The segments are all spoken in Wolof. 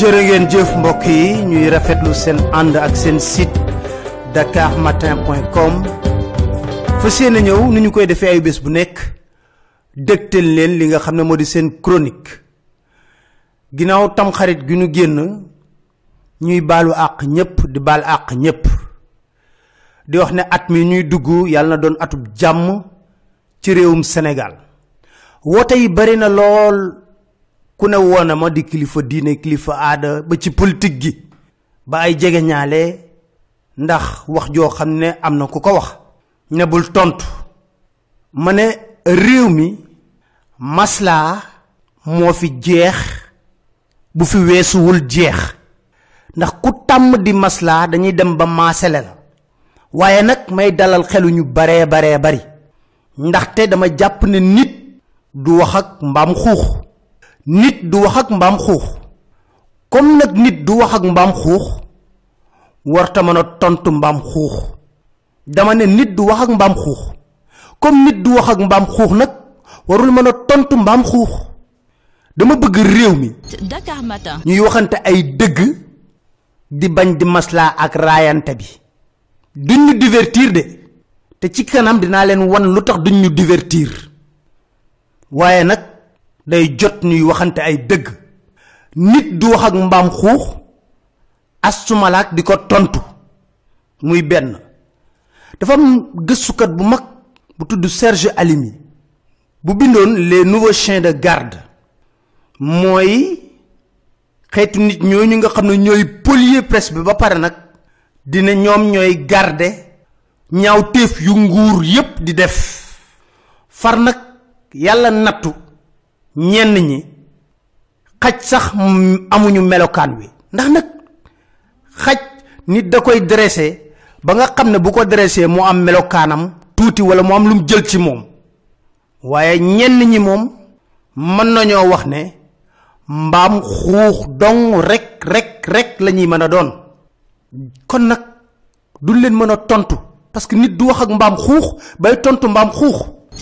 jërë ngeen jëf mbokk yi ñuy rafetlu seen ànd ak seen site dakarmatin.com fas yéene ñëw ni ñu koy defee ay bés bu nekk dégtal leen li nga xam ne moo di seen chronique ginnaaw tamxarit gi ñu génn ñuy baalu àq ñépp di baal àq ñépp di wax ne at mi ñuy dugg yàlla na doon atub jàmm ci réewum Sénégal woote yi bari na lool ku ne woona ma di kilifa diine kilifa aada ba ci politique gi ba ay jege ñaale ndax wax joo xam ne am na ku ko wax ne bul tontu ma ne réew mi maslaa moo fi jeex bu fi weesuwul jeex ndax ku tàmm di maslaa dañuy dem ba maasele la waaye nag may dalal xelu ñu baree baree bari ndaxte dama jàpp ne nit du wax ak mbaam xuux nit du wax ak mbaam xuux comme nag nit du wax ak mbaam xuux warta mën a tontu mbaam xuux dama ne nit du wax ak mbaam xuux comme nit du wax ak mbaam xuux nag warul mën a tontu mbaam xuux dama bëgg réew mi. Dakar Matin. ñuy waxante ay dëgg di bañ di maslaa ak raayante bi duñ ñu divertir de te ci kanam dinaa leen wan lu tax duñ ñu divertir waaye nag day jot ñuy waxante ay dëgg nit du wax ak mbaam xuux. astumalaak di ko tontu muy benn dafa am gëstukat bu mag bu tudd Serge Alimi bu bindoon les nouveaux chiens de garde mooy xeetu nit ñooñu nga xam ne ñooy polluer presse bi ba pare nag dina ñoom ñooy garder ñaaw téef yu nguur yépp di def far nag yàlla nattu ñenn ñi xaj sax amuñu melokaan wi ndax nag xaj nit da koy dressé ba nga xam ne bu ko dressé mu am melokaanam tuuti wala mu am lum jël ci moom waaye ñenn ñi moom mën nañoo wax ne mbaam xuux dong rek rek rek lañuy mën a doon kon nag duñ leen mën a tontu parce que nit du wax ak mbaam xuux bay tontu mbaam xuux.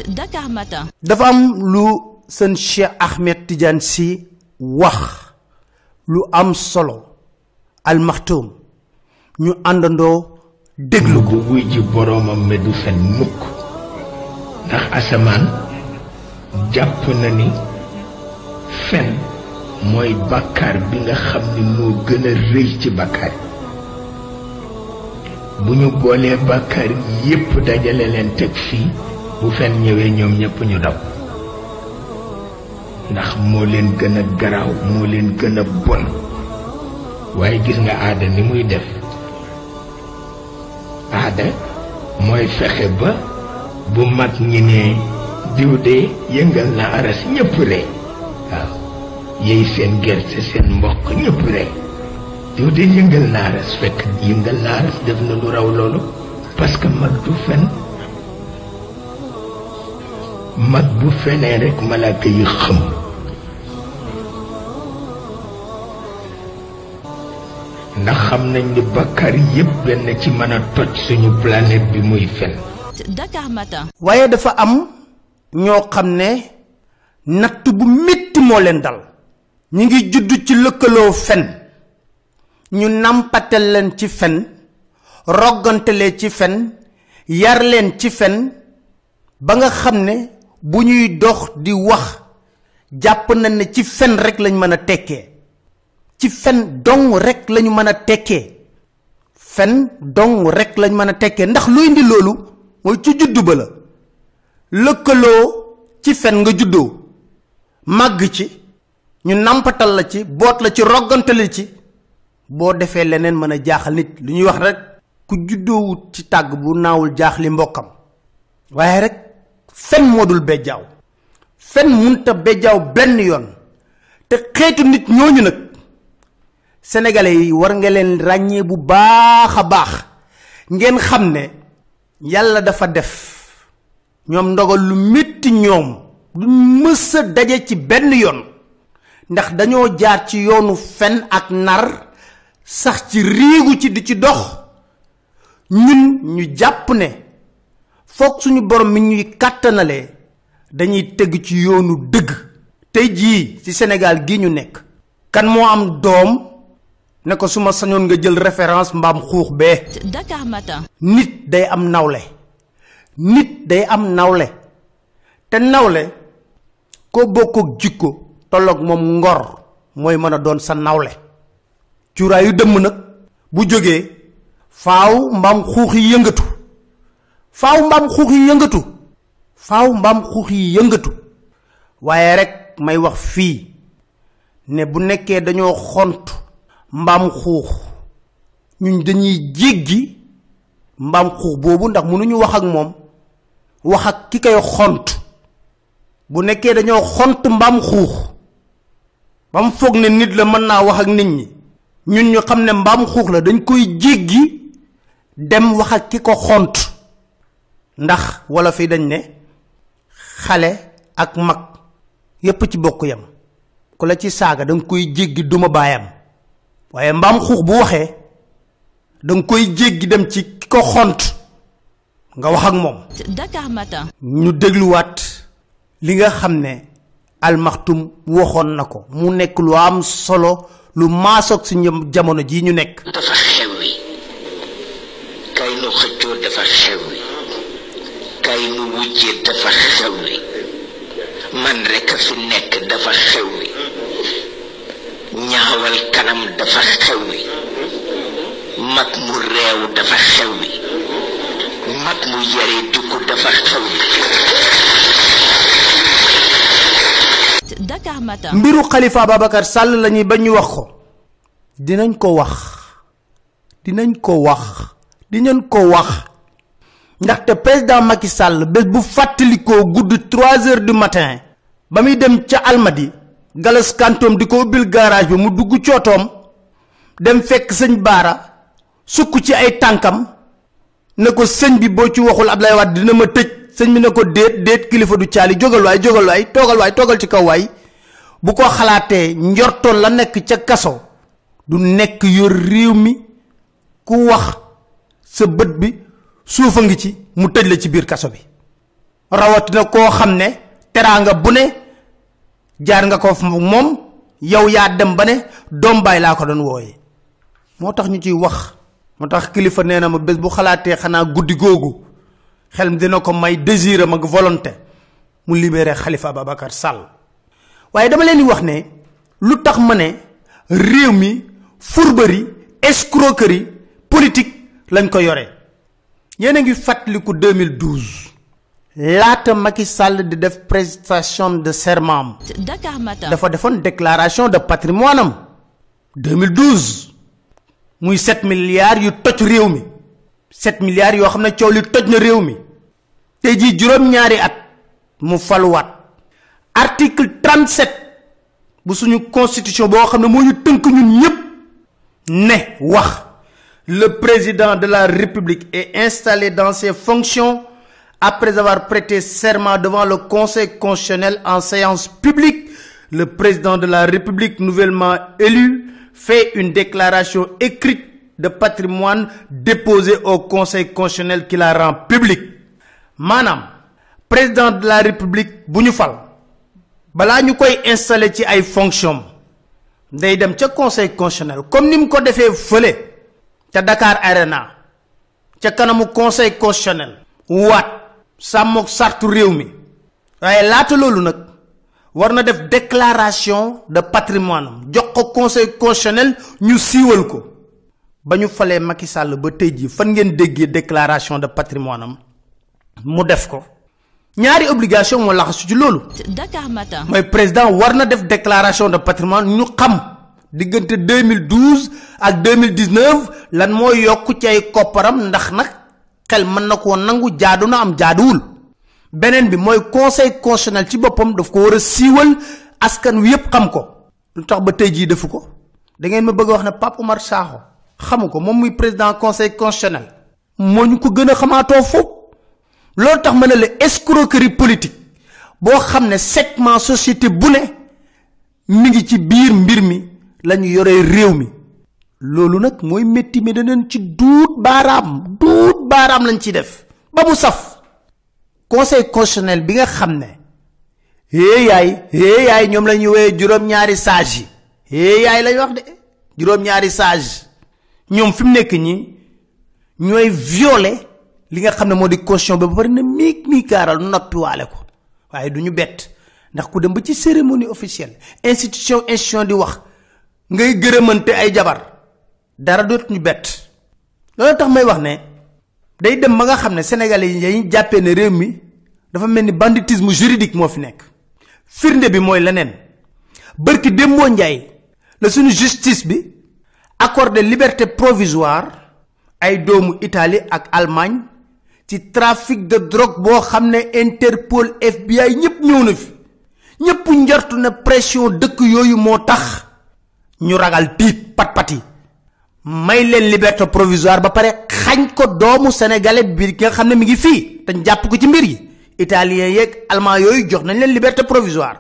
Dakar Matin. dafa am lu seen Cheikh Ahmed Tidiane si wax lu am solo Al Maktoum ñu àndandoo déglu ko. wuy ji boroomam me du fen mukk ndax asamaan jàpp na ni fen mooy bàkkaar bi nga xam ni moo gën a rëy ci bàkkaar bu ñu boolee bàkkaar yépp dajale leen teg fii bu fen ñëwee ñoom ñépp ñu daw ndax moo leen gën a garaaw moo leen gën a bon waaye gis nga aada ni muy def aada mooy fexe ba bu mag ñi ne diw de yëngal na aras ñëpp rek waaw yéy seen gerte seen mboq ñëpp rek diw de yëngal na aras fekk yëngal na aras def na lu raw loolu parce que mag du fen mag bu fenee rek malaaka yi xëm ndax xam nañ ni bàkkaar yépp benn ci mën a toj suñu planète bi muy fen Dakar Matin waaye dafa am ñoo xam ne natt bu metti moo leen dal ñu ngi judd ci lëkkaloo fen ñu nàmpatal leen ci fen roggantale ci fen yar leen ci fen ba nga xam ne bu ñuy dox di wax jàpp nañ ne ci fen rek lañ mën a tekkee ci fen dong rek lañu mën a tekkee fen dong rek lañu mën a tekkee ndax lu indi loolu mooy ci juddu ba la lëkkaloo ci fen nga juddoo màgg ci ñu nàmpatal la ci boot la ci roggantali ci boo defee leneen mën a jaaxal nit lu ñuy wax rek ku juddoowut ci tàgg bu naawul jaaxli mbokkam waaye rek fen moo dul bejjaaw fen munta bejjaaw benn yoon te xeetu nit ñooñu nag sénégalais yi war nga leen ràññee bu baax a baax ngeen xam ne yàlla dafa def ñoom ndogal lu métti ñoom du mës a daje ci benn yoon ndax dañoo jaar ci yoonu fen ak nar sax ci riigu ci di ci dox ñun ñu jàpp ne foog suñu borom mi ñuy kàttanalee dañuy teg ci yoonu dëgg tey jii ci Sénégal gi ñu nekk kan moo am doom ne ko su ma sañoon nga jël référence mbaam xuux bee Dakar Matin nit day am nawle nit day am nawle te nawle ko bokk ak jikko tolok mom ngor moy meuna don sa nawle yu dem nak bu joge faaw mbam xuuxi yëngatu faaw mbam xuuxi yëngatu faaw mbam xuuxi yëngatu waye rek may wax fi ne bu nekké dañoo xont mbam xuux ñun dañuy jéggi mbam xuux bobu ndax ñu wax ak mom wax ak ki kay xont bu nekkee dañoo xont mbaam xuux ba mu foog ne nit la mën naa wax ak nit ñi ñun ñu xam ne mbaam xuux la dañ koy jéggi dem wax ak ki ko xont ndax wala fi dañ ne xale ak mag yépp ci bokk yam ku la ci saaga danga koy jéggi duma baayam waaye mbaam xuux bu waxee danga koy jéggi dem ci ki ko xont nga wax ak moom. Dakar Matin. ñu dégluwaat li nga xam ne almaxtum waxoon na ko mu nekk lu am solo lu maasoog si ñoom jamono jii ñu nekk. dafa xew wi kay nu xëccoo dafa xew wi kay nu wujjee dafa xew wi man rekk fi nekk dafa xew wi ñaawal kanam dafa xew wi mag mu réew dafa xew wi mag mu yare dugg dafa xew wi Dakar Matin. mbiru Khalifa Babacar Sall lañuy bañ ñu wax ko dinañ ko wax dinañ ko wax dinañ ko wax ndaxte président Macky Sall bés bu fàttalikoo gudd trois heures du matin ba muy dem ca almadi galas kantoom di ko ubbil garage bi mu dugg cootoom dem fekk sëñ baara sukk ci ay tànkam ne ko sëñ bi boo ci waxul Ablaye Wade dina ma tëj sëñ bi ne ko déet déet kilifa du caali jógal waay jógal waay toogal waay toogal ci kaw waay bu ko xalaatee njortoon la nekk ca kaso du nekk yor réew mi ku wax sa bët bi suufa ngi ci mu tëj la ci biir kaso bi rawatina koo xam ne teraanga bu ne jaar nga ko moom yow yaa dem ba ne doom baay laa ko doon wooye moo tax ñu ciy wax moo tax kilifa nee na ma bés bu xalaatee xanaa guddi googu xel mi dina ko may désir am ak volonté mu libéré Khalifa Ababacar Sall waaye dama leen di wax ne lu tax ma ne réew mi fourberie escroquerie politique lañ ko yore yéen a ngi fàttaliku 2012 laata Macky Sall di def prestation de serment Dakar Matin dafa defoon déclaration de patrimoine am 2012 muy 7 milliards yu toj réew mi 7 milliards yoo xam ne coow li toj na réew mi tey jii juróom-ñaari at mu faluwaat article 37 bu suñu constitution boo xam ne moo ñu tënk ñun ne wax le président de la République est installé dans ses fonctions après avoir prêté serment devant le Conseil constitutionnel en séance publique. Le président de la République nouvellement élu fait une déclaration écrite de patrimoine déposée au Conseil constitutionnel qui la rend publique. Madame, président de la République vous balaa ñu koy installer ci ay fonction day dem ca conseil constitutionnel comme ni mu ko defee fële ca Dakar Arena ca kanamu conseil constitutionnel waat sàmmook sartu réew mi waaye laata loolu nag war na def déclaration de patrimoine am jox ko conseil constitutionnel ñu siiwal ko ba ñu falee Macky Sall ba tey jii fan ngeen déggee déclaration de patrimoine am mu def ko ñaari obligation moo laxasu ci loolu. Dakar Matin. mooy président war na def déclaration de patrimoine ñu xam diggante 2012 ak 2019 lan moo yokk ci ay kopparam ndax nag xel mën na koo nangu jaadu na am jaaduwul. beneen bi mooy conseil constitutionnel ci boppam daf ko war a siiwal askan wi yépp xam ko. lu tax ba tey jii defu ko da ngeen ma bëgg a wax ne Pape Oumar Sakho xamu ko moom muy président conseil constitutionnel. moo ñu ko gën a xamaatoo foog loolu tax ma ne la escroquerie politique boo xam ne segment société bu ne mi ngi ci biir mbir mi lañu yoree réew mi loolu nag mooy métti mi daneen ci duut baaraam duut baaraam lañ ci def ba mu saf conseil constitutionnel bi nga xam ne hee yaay hee yaay ñoom la ñuy woowee juróom-ñaari sage yi hee yaay lañ wax de juróom-ñaari sage ñoom fi mu nekk ñi ñooy violé li nga xam ne moo di caution ba ba pare na miig mii kaaral noppiwaale ko waaye du ñu bett ndax ku dem ba ci cérémonie officielle institution institution di wax ngay gërëmante ay jabar dara dootu ñu bett loolu tax may wax ne day dem ba nga xam ne sénégalais yi dañuy jàppee ne réew mi dafa mel ni banditisme juridique moo fi nekk firnde bi mooy leneen bërki démboo njaay la suñu justice bi accordé liberté provisoire ay doomu Italie ak Allemagne ci trafic de drogue boo xam ne Interpol FBI ñëpp ñëw na fi ñëpp njortu ne pression dëkk yooyu moo tax ñu ragal tiit pat pat yi may leen liberté provisoire ba pare xañ ko doomu sénégalais bi ki nga xam ne mi ngi fii te jàpp ko ci mbir yi italien yeeg allemand yooyu jox nañ leen liberté provisoire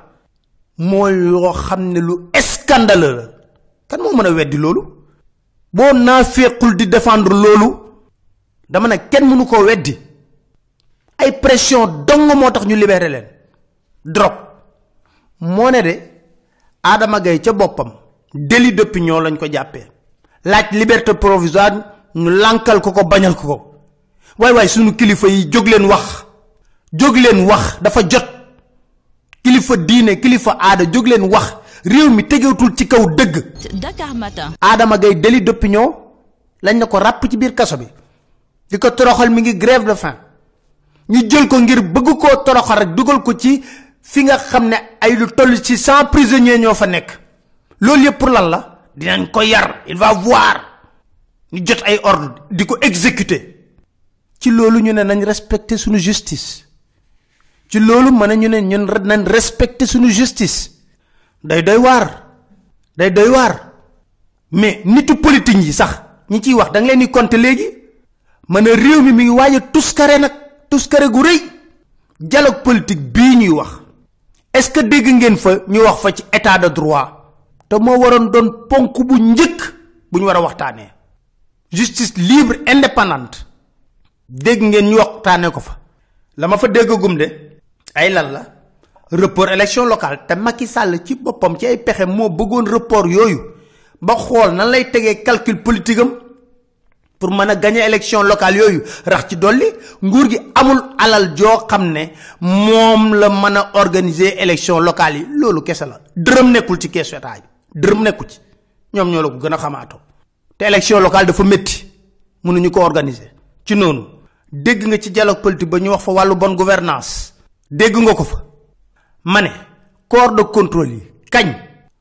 mooy yoo xam ne lu scandaleux la kan moo mën a weddi loolu boo naafeequl di défendre loolu dama ne kenn mënu koo weddi ay pression dong moo tax ñu libéré leen drogue moo ne de Adama Gaye ca boppam délit d'opinion lañ ko jàppee laaj liberté provisoire ñu lànkal ko ko bañal ko ko waay waay sunu kilifa yi jóg leen wax jóg leen wax dafa jot kilifa diine kilifa aada jóg leen wax réew mi tegeetul ci kaw dëgg. Dakar Matin. Adama Gaye délit d'opinion lañ na ko ràpp ci biir kaso bi di ko toroxal mi ngi grève de faim ñu jël ko ngir bëgg koo toroxal rek dugal ko ci fi nga xam ne ay lu toll ci cent prisonniers ñoo fa nekk. loolu yëpp pour lan la dinañ ko yar il va voir ñu jot ay ordre di ko exécuter ci loolu ñu ne nañ respecter suñu justice ci loolu mën a ñu ne ñun nañ respecter suñu justice day doy waar day doy waar mais nitu politique yi sax ñi ciy wax da nga leen di compter léegi mën a réew mi mi ngi waaj a tuskare nag tuskare gu rëy dialogue politique bii ñuy wax est-ce que dégg ngeen fa ñu wax fa ci état de droit te moo waroon doon ponk bu njëkk bu ñu war a waxtaanee justice libre indépendante dégg ngeen ñu waxtaanee ko fa la ma fa déggagum de ay lan la report élection locale te Macky Sall ci boppam ci ay pexe moo bëggoon report yooyu ba xool nan lay tegee calcul politique am pour mën a gagner élection locale yooyu rax ci dolli nguur gi amul alal joo xam ne moom la mën a organiser élection locale yi loolu kese la dërëm nekkul ci keesu état bi dërëm nekkul ci ñoom ñoo la ko gën a xamaatoo te élection locale dafa métti mënuñu ko organiser ci noonu dégg nga ci dialogue politique ba ñu wax fa wàllu bonne gouvernance dégg nga ko fa ma ne corps de contrôle yi kañ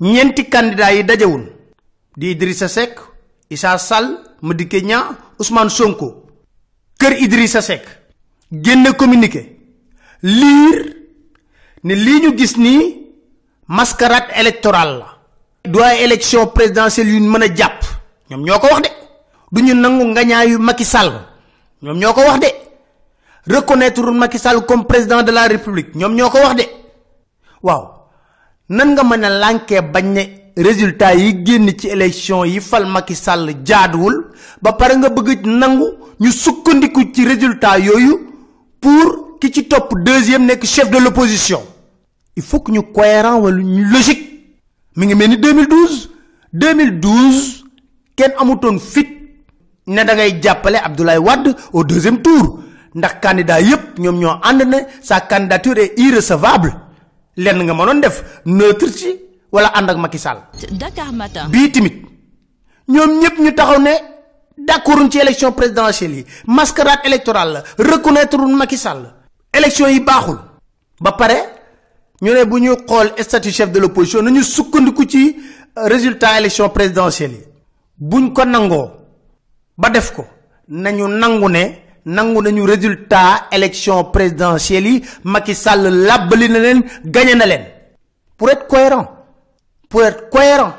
ñeenti candidat yi dajewul di Idrissa Seck Issa Sall Madické Niang Ousmane Sonko kër Idrissa Seck génne communiqué liir ne lii ñu gis nii mascarade électorale la du ay élection présidentielle yu mën a jàpp ñoom ñoo ko wax de du ñu nangu ngañaayu Macky Sall ñoom ñoo ko wax de reconnaître Macky Sall comme président de la république ñoom ñoo ko wax de waaw nan nga mën a lànkee bañ ne résultat yi génn ci élection yi fal Macky Sall jaaduwul ba pare nga bëgg nangu ñu sukkandiku ci résultat yooyu pour ki ci topp deuxième nekk chef de l'opposition il faut que ñu cohérent wala ñu logique mi ngi mel ni 2012 2012 kenn amutoon fit ne da ngay jàppale Abdoulaye Wade au deuxième tour ndax candidat yépp ñoom ñoo ànd ne sa candidature est irrecevable lenn nga mënoon def neutre ci wala ànd ak Macky Sall. Dakar Matin. bii tamit ñoom ñëpp ñu taxaw ne d'accorduñ ci élection présidentielle yi mascarade électorale la reconnaître Macky Sall. élection yi baaxul. ba pare ñu ne bu ñuy xool statut chef de l'opposition nañu sukkandiku ci euh, résultat élection présidentielle yi buñ ko nangoo ba def ko nañu nangu ne nangu nañu résultat élection présidentielle yi Macky Sall làbbali na leen gañe na leen pour être cohérent pour être cohérent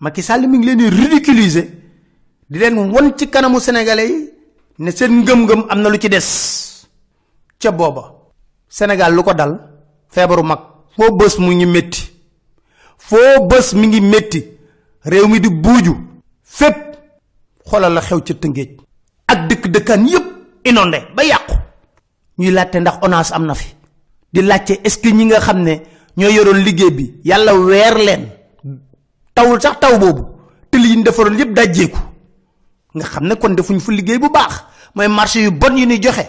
Macky Sall mi ngi leen di ridiculiser di leen won ci kanamu sénégalais yi ne seen ngëm-ngëm am na lu ci des ca booba Sénégal lu ko dal feebaru mag foo bës mu ngi métti foo bës mi ngi métti réew mi di buuju fépp xoolal la xew ca Tëngéej ak dëkk dëkkaan yépp inondé ba yàqu ñuy laajte ndax ONAS am na fi di laajte est-ce que ñi nga xam ne ñoo yoroon liggéey bi yàlla weer leen tawul sax taw boobu tëli yi ñu defaroon yëpp dajjeeku nga xam ne kon defuñ fa liggéey bu baax mooy marché yu bon yi ñuy joxe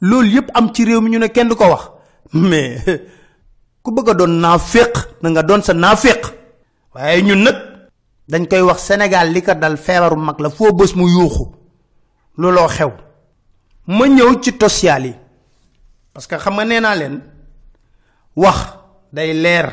loolu yëpp am ci réew mi ñu ne kenn du ko wax mais ku bëgg a doon naaféq na nga doon sa naaféq waaye ñun nag dañ koy wax Sénégal li ko dal feebaru mag la foo bës mu yuuxu looloo xew ma ñëw ci social yi parce que xam nga nee naa leen wax day leer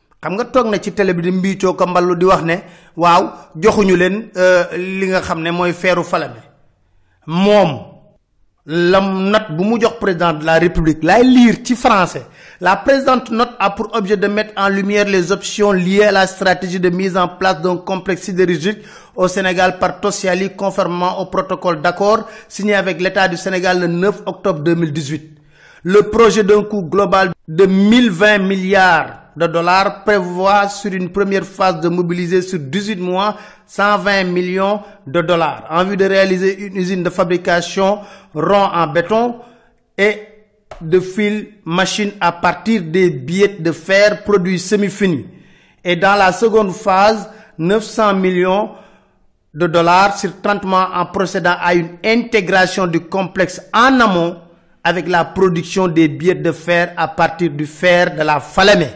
xam nga toog na ci télé bi di mbiicoo ko mballu di wax ne waaw joxuñu leen euh, li nga xam ne mooy feeru fala bi moom lam note bu mu jox président de la république laay lire ci français la présente note a pour objet de mettre en lumière les options liées à la stratégie de mise en place d'un complexe sidérurgique au Sénégal par Tosiali conformément au protocole d'accord signé avec l'État du Sénégal le 9 octobre 2018 le projet d'un coût global de 1020 milliards de dollars prévoit sur une première phase de mobiliser sur 18 mois 120 millions de dollars en vue de réaliser une usine de fabrication rond en béton et de fil machine à partir des billets de fer produits semi-finis. Et dans la seconde phase, 900 millions de dollars sur 30 mois en procédant à une intégration du complexe en amont avec la production des billets de fer à partir du fer de la Falémé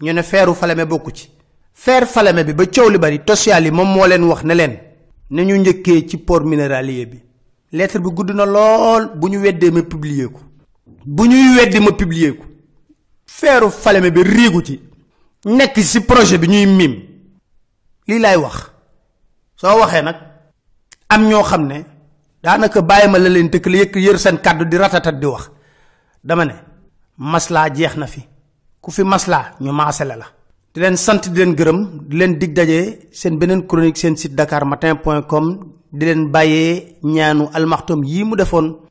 ñu ne feeru Falémé bokku ci fer Falémé bi ba coow li bari Tosya li moom moo leen wax ne leen ne ñu njëkkee ci port minéralier bi lettre bi gudd na lool bu ñu weddee ma publier ko bu ñuy weddi ma publier ko feeru Falémé bi riigu ci nekk ci projet bi ñuy miim lii laay wax soo waxee nag am ñoo xam ne daanaka bàyyi ma la leen tëkk la yëkk yër seen kàddu di ratatat di wax dama ne maslaa jeex na fi ku fi maslaa ñu maasale la di leen sant di leen gërëm di leen dig daje seen beneen chronique seen site dakar matin point com di leen bàyyee ñaanu almaxtum yii mu defoon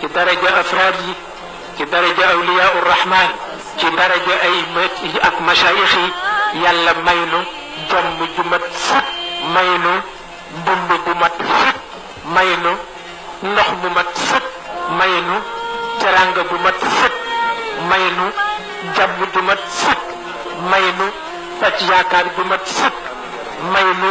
ci daraja afraad yi ci daraja awliyaa urrahman ci daraja ay ak masaayix yi yàlla may nu jàmm ju mat sëkk may nu dund bu mat sëkk may nu ndox bu mat sëkk may nu teranga bu mat sëkk may nu jàmm ju mat sëkk may nu faj yaakaar ju mat sëkk may nu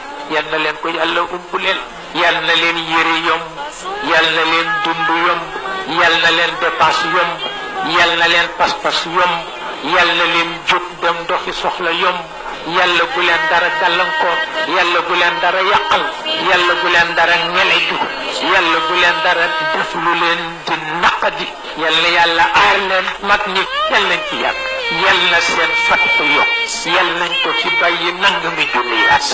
yal na leen ko yàlla ump leen yal na leen yére yomb yal na leen dund yomb yal na leen dépense yomb yal na leen pas-pas yomb yal na leen jóg dem doxi soxla yomb yàlla bu leen dara gàllankoor yàlla bu leen dara yàqal yàlla bu leen dara ngeleju yàlla bu leen dara def lu leen di naqadi yal na yàlla aar leen mag ñi yal nañ ci yàgg yal na seen fatku yokk yal nañ ko ci bàyyi nang mi junniy at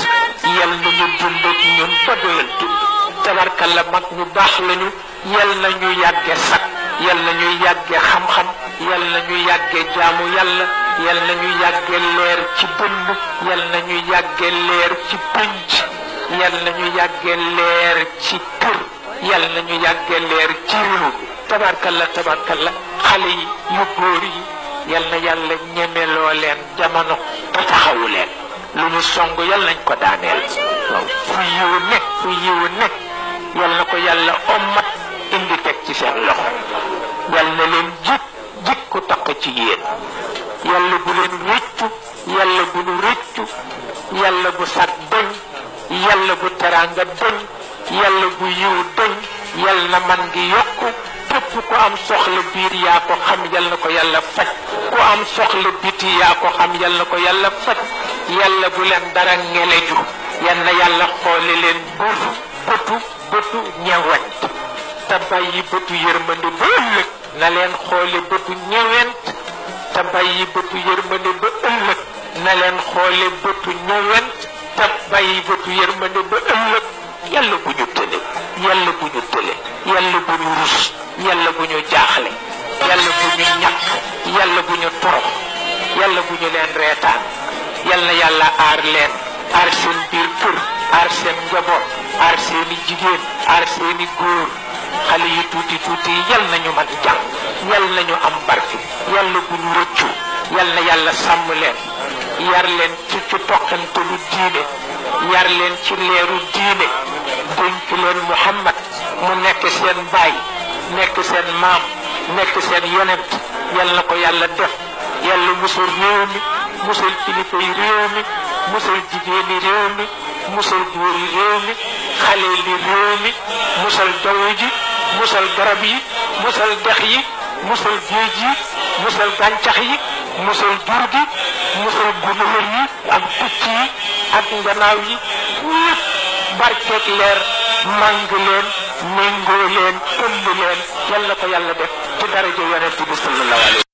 yal na ñu dund ak ñun ba doyal dund tabarkalla mag ñu baax lañu yal na ñu yàgge sag yal na ñu yàgge xam-xam yal na ñu yàgge jaamu yàlla yal na ñu yàgge leer ci dund yal na ñu yàgge leer ci pénc yal na ñu yàgge leer ci kër yàlla na ñu yàggee leer ci réew mi tabarkalla tabarkalla xale yi yu góor yi yal na yàlla ñemeloo leen jamono te taxawu leen lu ñu song yal nañ ko daaneel waaw fu yiwu nekk fu yiwu nekk yal na ko yàlla ommat indi teg ci seen loxo yal na leen jik jik ku taq ci yéen yàlla bu leen rëccu yàlla bu nu rëccu yàlla bu sat deñ yàlla bu teraanga deñ yàlla bu yiw deñ yal na man ngi yokk képp ku am soxla biir yaa ko xam yal na ko yàlla faj ku am soxla biti yaa ko xam yal na ko yàlla faj yàlla bu leen dara ngeleju yal na yàlla xoole leen bëtu bëtu bëtu ñewent te bàyyi bëtu yërmande ba ëllëg na leen xoole bëtu ñewent te bàyyi bëtu yërmande ba ëllëg na leen xoole bëtu ñewent te bàyyi bëtu yërmande ba ëllëg yàlla bu ñu tële yàlla bu ñu tële yàlla bu ñu rus yàlla bu ñu jaaxle yàlla bu ñu ñàkk yàlla bu ñu torox yàlla bu ñu leen reetaan yàlla yàlla aar leen aar seen biir kër aar seen njaboot aar seen i jigéen aar seen i góor xale yi tuuti tuuti yi yal nañu mën jàng yal nañu am barke yàlla bu ñu rëccu yal na yàlla sàmm leen yar leen ci ci toqantalu diine yar leen ci leeru diine dénk leen Muhammad mu nekk seen baay nekk seen maam nekk seen yonent yal na ko yàlla def yàlla musul réew mi musul kilifay réew mi musul jigéeni réew mi musal góor yi réew mi xale yi réew mi musal jaww ji musal garab yi musal dex yi musal géej yi musal gàncax yi musal jur gi musal gunóor yi ak picc yi ak njanaaw yi ñëpp barkeeg leer màng leen méngoo leen ëmb leen yal na ko yàlla def ci daraja yonent bi sallallahu alayhi